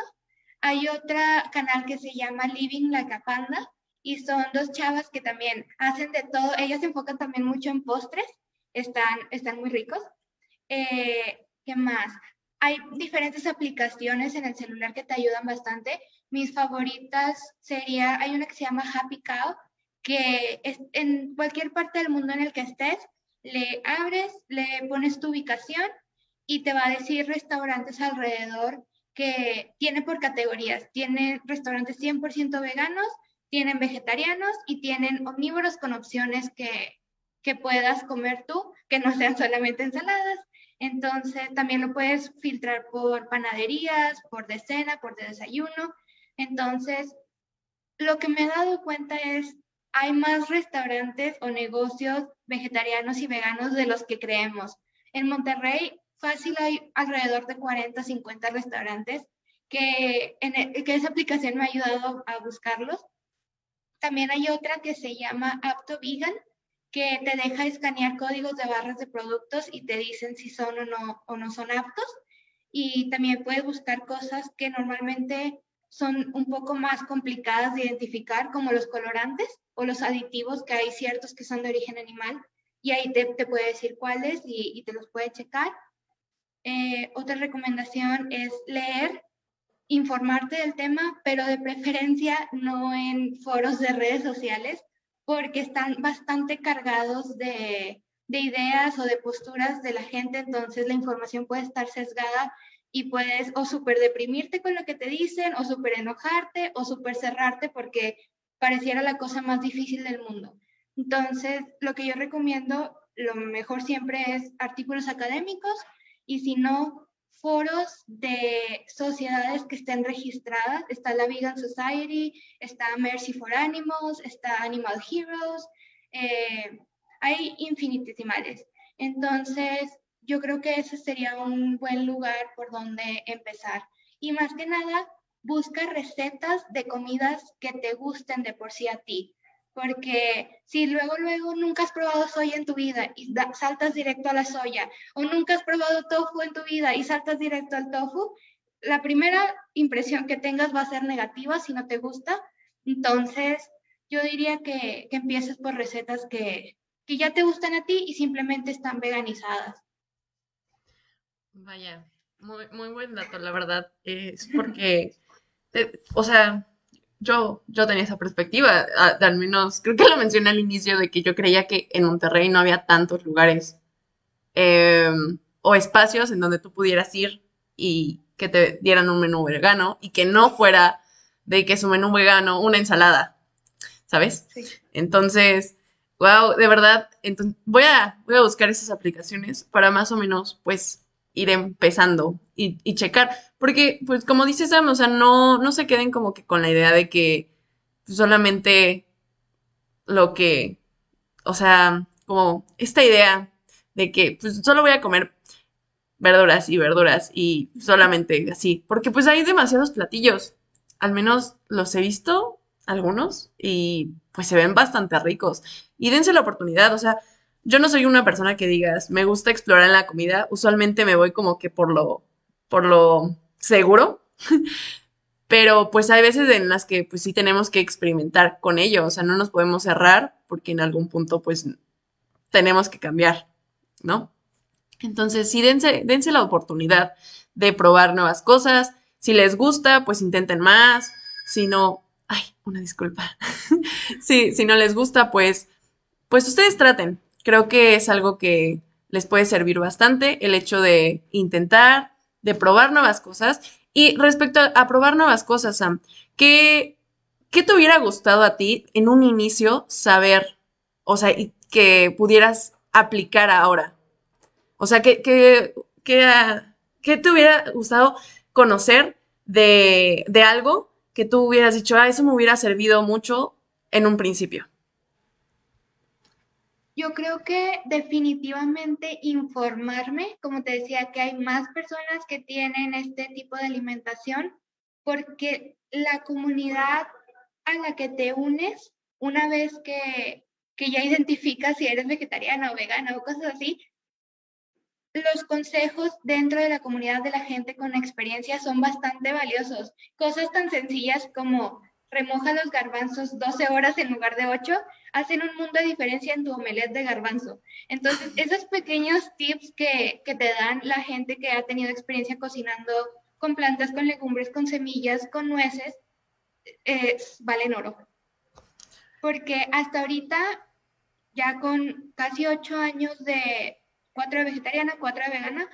Speaker 2: Hay otra canal que se llama Living Like a Panda y son dos chavas que también hacen de todo. Ellas se enfocan también mucho en postres, están, están muy ricos. Eh, ¿Qué más? Hay diferentes aplicaciones en el celular que te ayudan bastante. Mis favoritas sería, hay una que se llama Happy Cow, que es en cualquier parte del mundo en el que estés, le abres, le pones tu ubicación y te va a decir restaurantes alrededor que tiene por categorías. Tienen restaurantes 100% veganos, tienen vegetarianos y tienen omnívoros con opciones que, que puedas comer tú, que no sean solamente ensaladas. Entonces, también lo puedes filtrar por panaderías, por de cena, por de desayuno. Entonces, lo que me he dado cuenta es, hay más restaurantes o negocios vegetarianos y veganos de los que creemos. En Monterrey fácil hay alrededor de 40, 50 restaurantes que, en e, que esa aplicación me ha ayudado a buscarlos. También hay otra que se llama Apto Vegan, que te deja escanear códigos de barras de productos y te dicen si son o no, o no son aptos. Y también puedes buscar cosas que normalmente son un poco más complicadas de identificar, como los colorantes o los aditivos, que hay ciertos que son de origen animal, y ahí te, te puede decir cuáles y, y te los puede checar. Eh, otra recomendación es leer, informarte del tema, pero de preferencia no en foros de redes sociales, porque están bastante cargados de, de ideas o de posturas de la gente, entonces la información puede estar sesgada y puedes o súper deprimirte con lo que te dicen, o súper enojarte, o súper cerrarte porque pareciera la cosa más difícil del mundo. Entonces, lo que yo recomiendo, lo mejor siempre es artículos académicos y si no, foros de sociedades que estén registradas. Está la Vegan Society, está Mercy for Animals, está Animal Heroes, eh, hay infinitesimales. Entonces, yo creo que ese sería un buen lugar por donde empezar. Y más que nada, busca recetas de comidas que te gusten de por sí a ti. Porque si luego, luego nunca has probado soya en tu vida y saltas directo a la soya, o nunca has probado tofu en tu vida y saltas directo al tofu, la primera impresión que tengas va a ser negativa si no te gusta. Entonces, yo diría que, que empieces por recetas que, que ya te gustan a ti y simplemente están veganizadas.
Speaker 1: Vaya, muy, muy buen dato, la verdad. Es porque, eh, o sea, yo, yo tenía esa perspectiva, al menos creo que lo mencioné al inicio de que yo creía que en Monterrey no había tantos lugares em, o espacios en donde tú pudieras ir y que te dieran un menú vegano y que no fuera de que su menú vegano una ensalada, ¿sabes? Sí. Entonces, wow, de verdad, entonces voy a, voy a buscar esas aplicaciones para más o menos, pues, ir empezando y, checar. Porque, pues, como dices, Sam, o sea, no, no se queden como que con la idea de que solamente lo que, o sea, como esta idea de que, pues, solo voy a comer verduras y verduras y solamente así. Porque, pues, hay demasiados platillos. Al menos los he visto, algunos, y pues se ven bastante ricos. Y dense la oportunidad, o sea, yo no soy una persona que digas, me gusta explorar en la comida, usualmente me voy como que por lo, por lo seguro, pero pues hay veces en las que pues sí tenemos que experimentar con ello, o sea, no nos podemos cerrar porque en algún punto pues tenemos que cambiar, ¿no? Entonces sí, dense, dense la oportunidad de probar nuevas cosas, si les gusta, pues intenten más, si no, ay, una disculpa, si, si no les gusta, pues, pues ustedes traten, creo que es algo que les puede servir bastante el hecho de intentar, de probar nuevas cosas. Y respecto a, probar nuevas cosas, Sam, ¿qué, ¿qué, te hubiera gustado a ti en un inicio saber, o sea, que pudieras aplicar ahora? O sea, ¿qué, qué, qué, te hubiera gustado conocer de, de algo que tú hubieras dicho, ah, eso me hubiera servido mucho en un principio?
Speaker 2: Yo creo que definitivamente informarme, como te decía, que hay más personas que tienen este tipo de alimentación, porque la comunidad a la que te unes, una vez que, que ya identificas si eres vegetariana o vegana o cosas así, los consejos dentro de la comunidad de la gente con experiencia son bastante valiosos. Cosas tan sencillas como remoja los garbanzos 12 horas en lugar de 8, hacen un mundo de diferencia en tu omelette de garbanzo. Entonces, esos pequeños tips que, que te dan la gente que ha tenido experiencia cocinando con plantas, con legumbres, con semillas, con nueces, eh, valen oro. Porque hasta ahorita, ya con casi 8 años de cuatro vegetariana, cuatro vegana,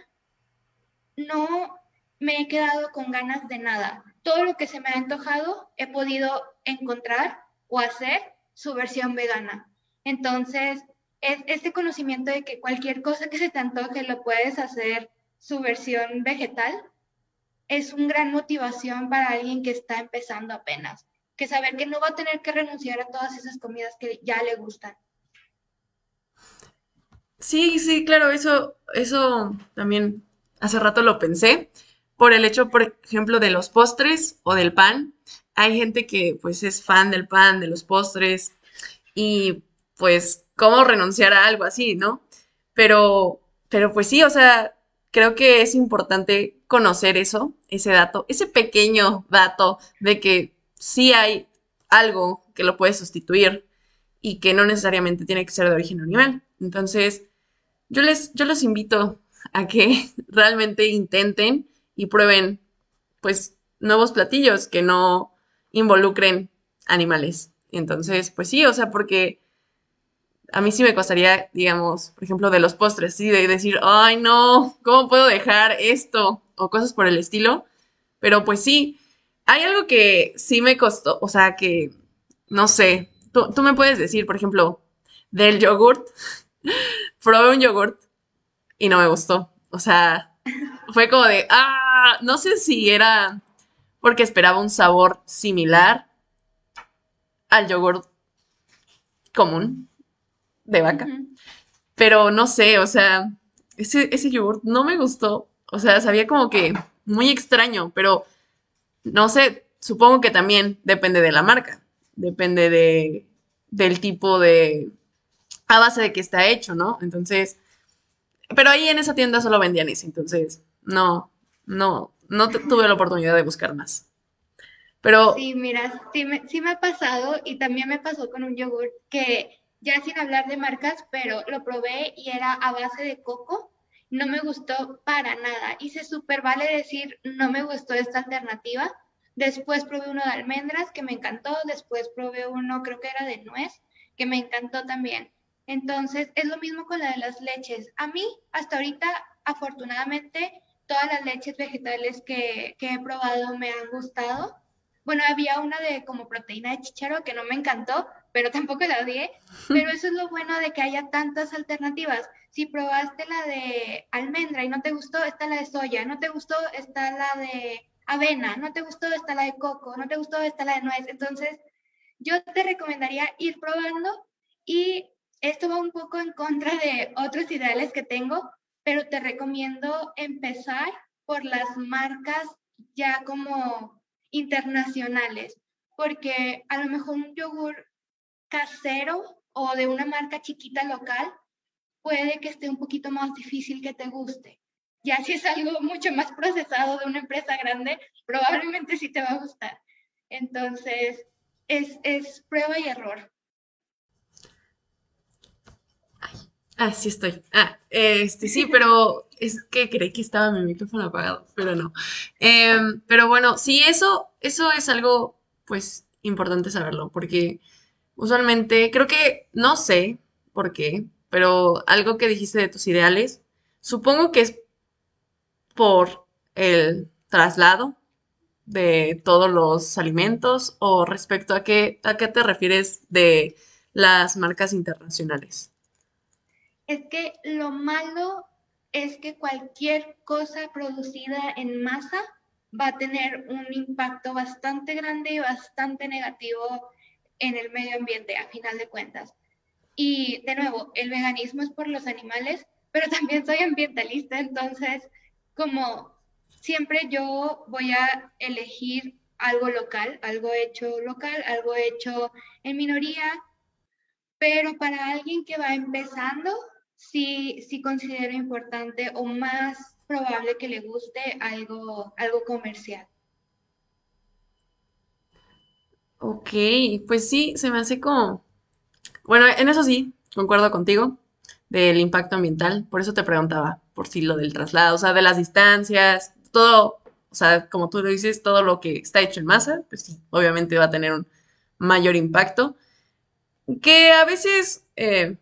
Speaker 2: no me he quedado con ganas de nada todo lo que se me ha antojado he podido encontrar o hacer su versión vegana. Entonces, es este conocimiento de que cualquier cosa que se te antoje lo puedes hacer su versión vegetal es una gran motivación para alguien que está empezando apenas, que saber que no va a tener que renunciar a todas esas comidas que ya le gustan.
Speaker 1: Sí, sí, claro, eso, eso también hace rato lo pensé, por el hecho, por ejemplo, de los postres o del pan. Hay gente que pues es fan del pan, de los postres y pues cómo renunciar a algo así, ¿no? Pero, pero pues sí, o sea, creo que es importante conocer eso, ese dato, ese pequeño dato de que sí hay algo que lo puede sustituir y que no necesariamente tiene que ser de origen animal. Entonces, yo les, yo los invito a que realmente intenten y prueben, pues, nuevos platillos que no involucren animales. Entonces, pues sí, o sea, porque a mí sí me costaría, digamos, por ejemplo, de los postres, sí, de decir, ay, no, ¿cómo puedo dejar esto? O cosas por el estilo. Pero pues sí, hay algo que sí me costó, o sea, que, no sé, tú, tú me puedes decir, por ejemplo, del yogurt, probé un yogurt y no me gustó. O sea, fue como de, ah, no sé si era porque esperaba un sabor similar al yogurt común de vaca. Pero no sé, o sea, ese, ese yogurt no me gustó. O sea, sabía como que muy extraño, pero no sé, supongo que también depende de la marca, depende de, del tipo de, a base de que está hecho, ¿no? Entonces, pero ahí en esa tienda solo vendían ese, entonces, no, no, no tuve la oportunidad de buscar más. Pero...
Speaker 2: Sí, mira, sí me, sí me ha pasado y también me pasó con un yogur que ya sin hablar de marcas, pero lo probé y era a base de coco. No me gustó para nada. Hice súper vale decir, no me gustó esta alternativa. Después probé uno de almendras que me encantó. Después probé uno, creo que era de nuez, que me encantó también. Entonces, es lo mismo con la de las leches. A mí, hasta ahorita, afortunadamente, todas las leches vegetales que, que he probado me han gustado. Bueno, había una de como proteína de chicharo que no me encantó, pero tampoco la odié. Pero eso es lo bueno de que haya tantas alternativas. Si probaste la de almendra y no te gustó, está la de soya. No te gustó, está la de avena. No te gustó, está la de coco. No te gustó, está la de nuez. Entonces, yo te recomendaría ir probando y esto va un poco en contra de otros ideales que tengo, pero te recomiendo empezar por las marcas ya como internacionales, porque a lo mejor un yogur casero o de una marca chiquita local puede que esté un poquito más difícil que te guste. Ya si es algo mucho más procesado de una empresa grande, probablemente sí te va a gustar. Entonces, es, es prueba y error.
Speaker 1: Ah, sí estoy. Ah, este sí, pero es que creí que estaba mi micrófono apagado, pero no. Em, pero bueno, sí, eso, eso es algo, pues, importante saberlo, porque usualmente, creo que, no sé por qué, pero algo que dijiste de tus ideales, supongo que es por el traslado de todos los alimentos o respecto a qué, a qué te refieres de las marcas internacionales.
Speaker 2: Es que lo malo es que cualquier cosa producida en masa va a tener un impacto bastante grande y bastante negativo en el medio ambiente, a final de cuentas. Y de nuevo, el veganismo es por los animales, pero también soy ambientalista, entonces, como siempre yo voy a elegir algo local, algo hecho local, algo hecho en minoría, pero para alguien que va empezando, sí, sí considero importante o más probable que le guste algo, algo comercial.
Speaker 1: Ok, pues sí, se me hace como... Bueno, en eso sí, concuerdo contigo, del impacto ambiental, por eso te preguntaba, por si lo del traslado, o sea, de las distancias, todo, o sea, como tú lo dices, todo lo que está hecho en masa, pues sí, obviamente va a tener un mayor impacto, que a veces, eh,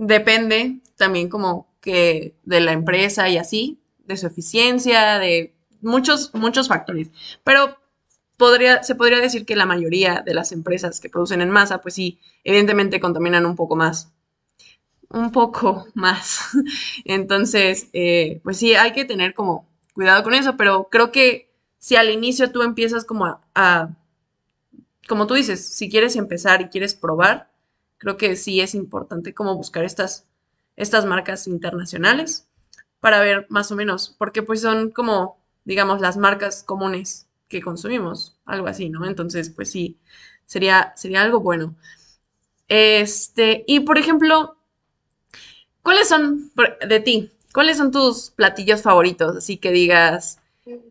Speaker 1: depende también como que de la empresa y así, de su eficiencia, de muchos, muchos factores. Pero podría, se podría decir que la mayoría de las empresas que producen en masa, pues sí, evidentemente contaminan un poco más. Un poco más. Entonces, eh, pues sí, hay que tener como cuidado con eso, pero creo que si al inicio tú empiezas como a como tú dices, si quieres empezar y quieres probar, creo que sí es importante como buscar estas, estas marcas internacionales para ver más o menos, porque pues son como, digamos, las marcas comunes que consumimos, algo así, ¿no? Entonces, pues sí, sería, sería algo bueno. Este, y por ejemplo, ¿cuáles son de ti? ¿Cuáles son tus platillos favoritos? Así que digas,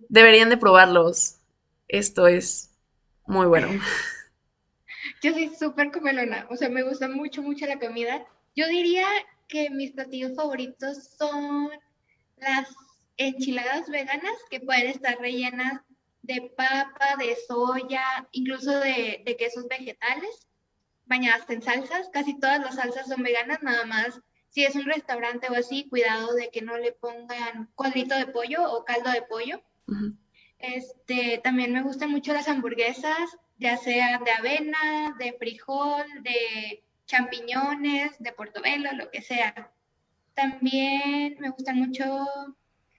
Speaker 1: deberían de probarlos. Esto es muy bueno.
Speaker 2: Yo soy súper comelona, o sea, me gusta mucho, mucho la comida. Yo diría que mis platillos favoritos son las enchiladas veganas que pueden estar rellenas de papa, de soya, incluso de, quesos vegetales, bañadas en salsas. Casi todas las salsas son veganas, nada más. Si es un restaurante o así, cuidado de que no le pongan cuadrito de pollo o caldo de pollo. Este, también me gustan mucho las hamburguesas, ya sean de avena, de frijol, de champiñones, de portobelo, lo que sea. También me gustan mucho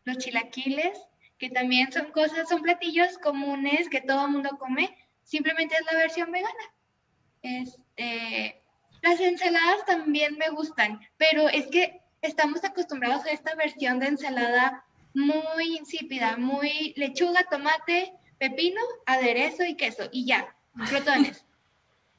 Speaker 2: los chilaquiles, que también son cosas, son platillos comunes que todo el mundo come, simplemente es la versión vegana. Este, las ensaladas también me gustan, pero es que estamos acostumbrados a esta versión de ensalada muy insípida, muy lechuga, tomate, pepino, aderezo y queso, y ya, crotones.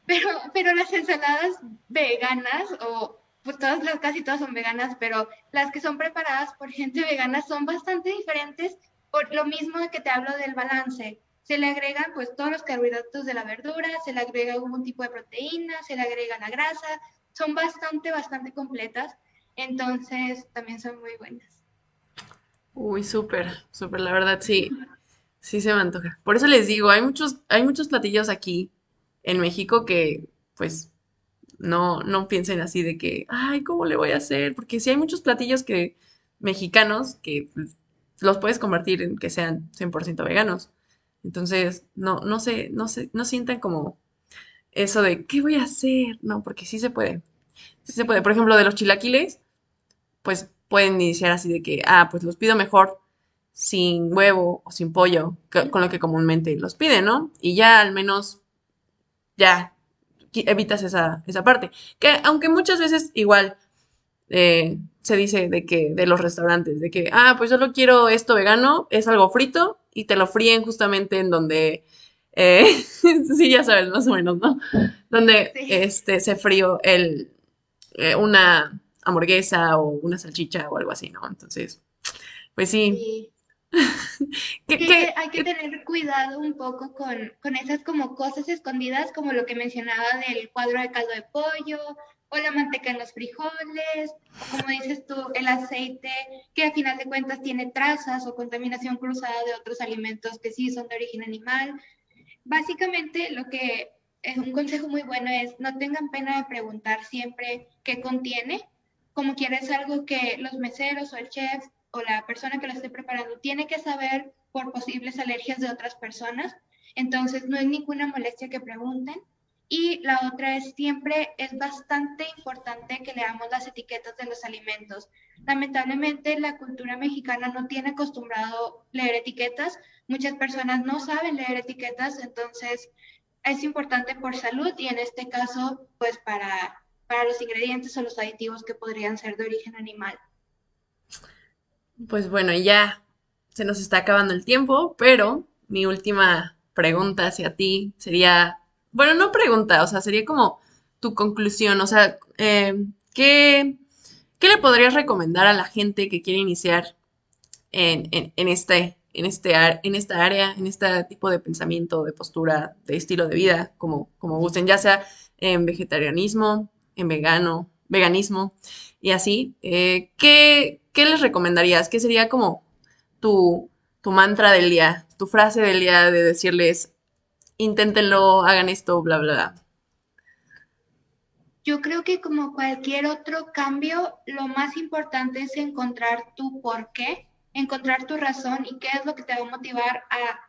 Speaker 2: Pero, pero las ensaladas veganas o pues todas las, casi todas son veganas, pero las que son preparadas por gente vegana son bastante diferentes por lo mismo que te hablo del balance. Se le agregan pues todos los carbohidratos de la verdura, se le agrega algún tipo de proteína, se le agrega la grasa, son bastante, bastante completas, entonces también son muy buenas.
Speaker 1: Uy, súper, súper, la verdad sí, sí se me antoja. Por eso les digo, hay muchos, hay muchos platillos aquí en México que pues no, no piensen así de que, ay, ¿cómo le voy a hacer? Porque si hay muchos platillos que mexicanos que pues, los puedes convertir en que sean 100% veganos. Entonces, no, no sé, no sé, no sientan como eso de, ¿qué voy a hacer? No, porque sí se puede. Sí se puede. Por ejemplo, de los chilaquiles, pues pueden iniciar así de que, ah, pues los pido mejor sin huevo o sin pollo, con lo que comúnmente los piden, ¿no? Y ya al menos, ya evitas esa, esa parte. Que aunque muchas veces igual eh, se dice de que de los restaurantes, de que, ah, pues solo quiero esto vegano, es algo frito y te lo fríen justamente en donde, eh, sí, ya sabes, más o menos, ¿no? Donde este, se frío el, eh, una hamburguesa o una salchicha o algo así, ¿no? Entonces, pues sí.
Speaker 2: hay que tener cuidado un poco con, con esas como cosas escondidas, como lo que mencionaba del cuadro de caldo de pollo, o la manteca en los frijoles, o como dices tú, el aceite, que a final de cuentas tiene trazas o contaminación cruzada de otros alimentos que sí son de origen animal. Básicamente, lo que es un consejo muy bueno es no tengan pena de preguntar siempre qué contiene, como quieres algo que los meseros o el chef o la persona que lo esté preparando tiene que saber por posibles alergias de otras personas. Entonces, no es ninguna molestia que pregunten. Y la otra es siempre es bastante importante que leamos las etiquetas de los alimentos. Lamentablemente la cultura mexicana no tiene acostumbrado leer etiquetas. Muchas personas no saben leer etiquetas, entonces es importante por salud y en este caso pues para, para los ingredientes o los aditivos que podrían ser de origen animal.
Speaker 1: Pues bueno, ya se nos está acabando el tiempo, pero mi última pregunta hacia ti sería, bueno, no pregunta, o sea, sería como tu conclusión, o sea, eh, ¿qué, le podrías recomendar a la gente que quiere iniciar en, este, en, este, en esta área, en este tipo de pensamiento, de postura, de estilo de vida, como, como gusten, ya sea en vegetarianismo, en vegano, veganismo y así, eh, ¿qué, ¿qué les recomendarías? ¿Qué sería como tu, tu mantra del día, tu frase del día de decirles, inténtenlo, hagan esto, bla, bla, bla?
Speaker 2: Yo creo que como cualquier otro cambio, lo más importante es encontrar tu por qué, encontrar tu razón y qué es lo que te va a motivar a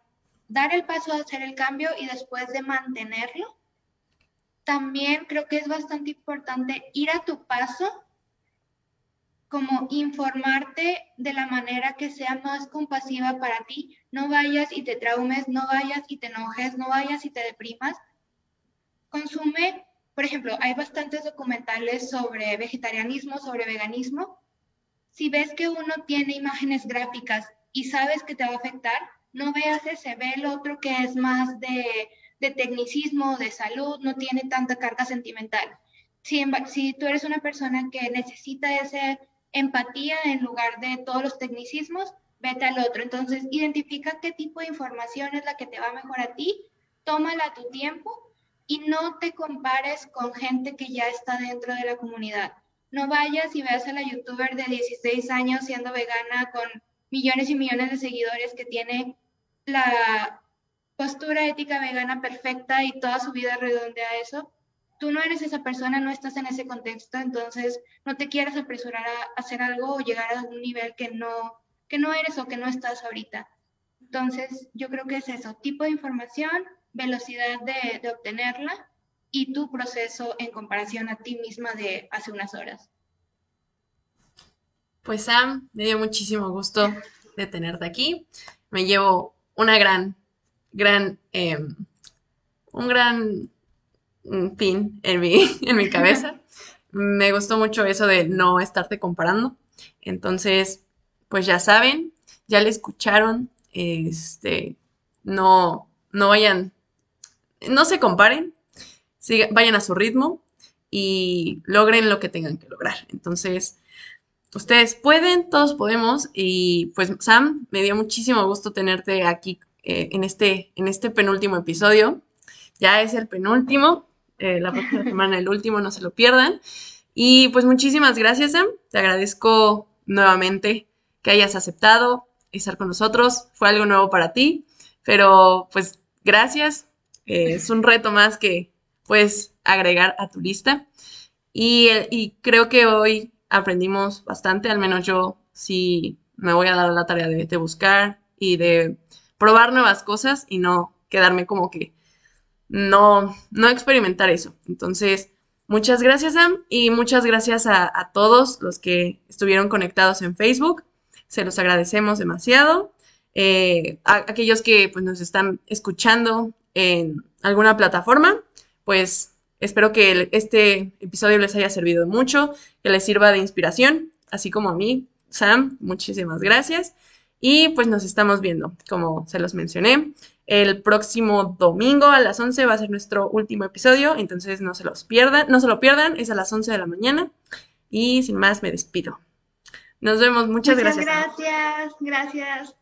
Speaker 2: dar el paso a hacer el cambio y después de mantenerlo. También creo que es bastante importante ir a tu paso como informarte de la manera que sea más compasiva para ti. No vayas y te traumes, no vayas y te enojes, no vayas y te deprimas. Consume, por ejemplo, hay bastantes documentales sobre vegetarianismo, sobre veganismo. si ves que uno tiene imágenes gráficas y sabes que te va a afectar, no veas ese, ve el otro que es más de, de tecnicismo, de salud, no tiene tanta carga sentimental. Si, si tú eres una persona que necesita esa empatía en lugar de todos los tecnicismos, vete al otro. Entonces, identifica qué tipo de información es la que te va mejor a ti, tómala a tu tiempo y no te compares con gente que ya está dentro de la comunidad. No vayas y veas a la youtuber de 16 años siendo vegana con millones y millones de seguidores que tiene la postura ética vegana perfecta y toda su vida redondea eso. Tú no eres esa persona, no estás en ese contexto, entonces no te quieras apresurar a hacer algo o llegar a un nivel que no, que no eres o que no estás ahorita. Entonces, yo creo que es eso, tipo de información, velocidad de, obtenerla y tu proceso en comparación a ti misma de hace unas horas.
Speaker 1: Pues Sam, me dio muchísimo gusto de tenerte aquí. Me llevo una gran, gran, em, un gran pin en mi, en mi cabeza. Me gustó mucho eso de no estarte comparando. Entonces, pues ya saben, ya le escucharon, este, no, no vayan, no se comparen, vayan a su ritmo y logren lo que tengan que lograr. Entonces, ustedes pueden, todos podemos. Y pues, Sam, me dio muchísimo gusto tenerte aquí eh, en, este, en este penúltimo episodio. Ya es el penúltimo. Eh, la próxima semana el último, no se lo pierdan. Y pues muchísimas gracias, Sam. Te agradezco nuevamente que hayas aceptado estar con nosotros. Fue algo nuevo para ti, pero pues gracias. Eh, es un reto más que puedes agregar a tu lista. Y, creo que hoy aprendimos bastante, al menos yo sí me voy a dar la tarea de, buscar y de probar nuevas cosas y no quedarme como que no, no experimentar eso. Entonces, muchas gracias, Sam, y muchas gracias a, todos los que estuvieron conectados en Facebook. Se los agradecemos demasiado. Eh, a, aquellos que pues, nos están escuchando en alguna plataforma, pues espero que este episodio les haya servido mucho, que les sirva de inspiración, así como a mí, Sam, muchísimas gracias. Y pues nos estamos viendo, como se los mencioné. El próximo domingo a las 11 va a ser nuestro último episodio, entonces no se los pierdan, no se lo pierdan, es a las 11 de la mañana. Y sin más, me despido. Nos vemos, muchas,
Speaker 2: muchas
Speaker 1: gracias.
Speaker 2: Gracias, gracias.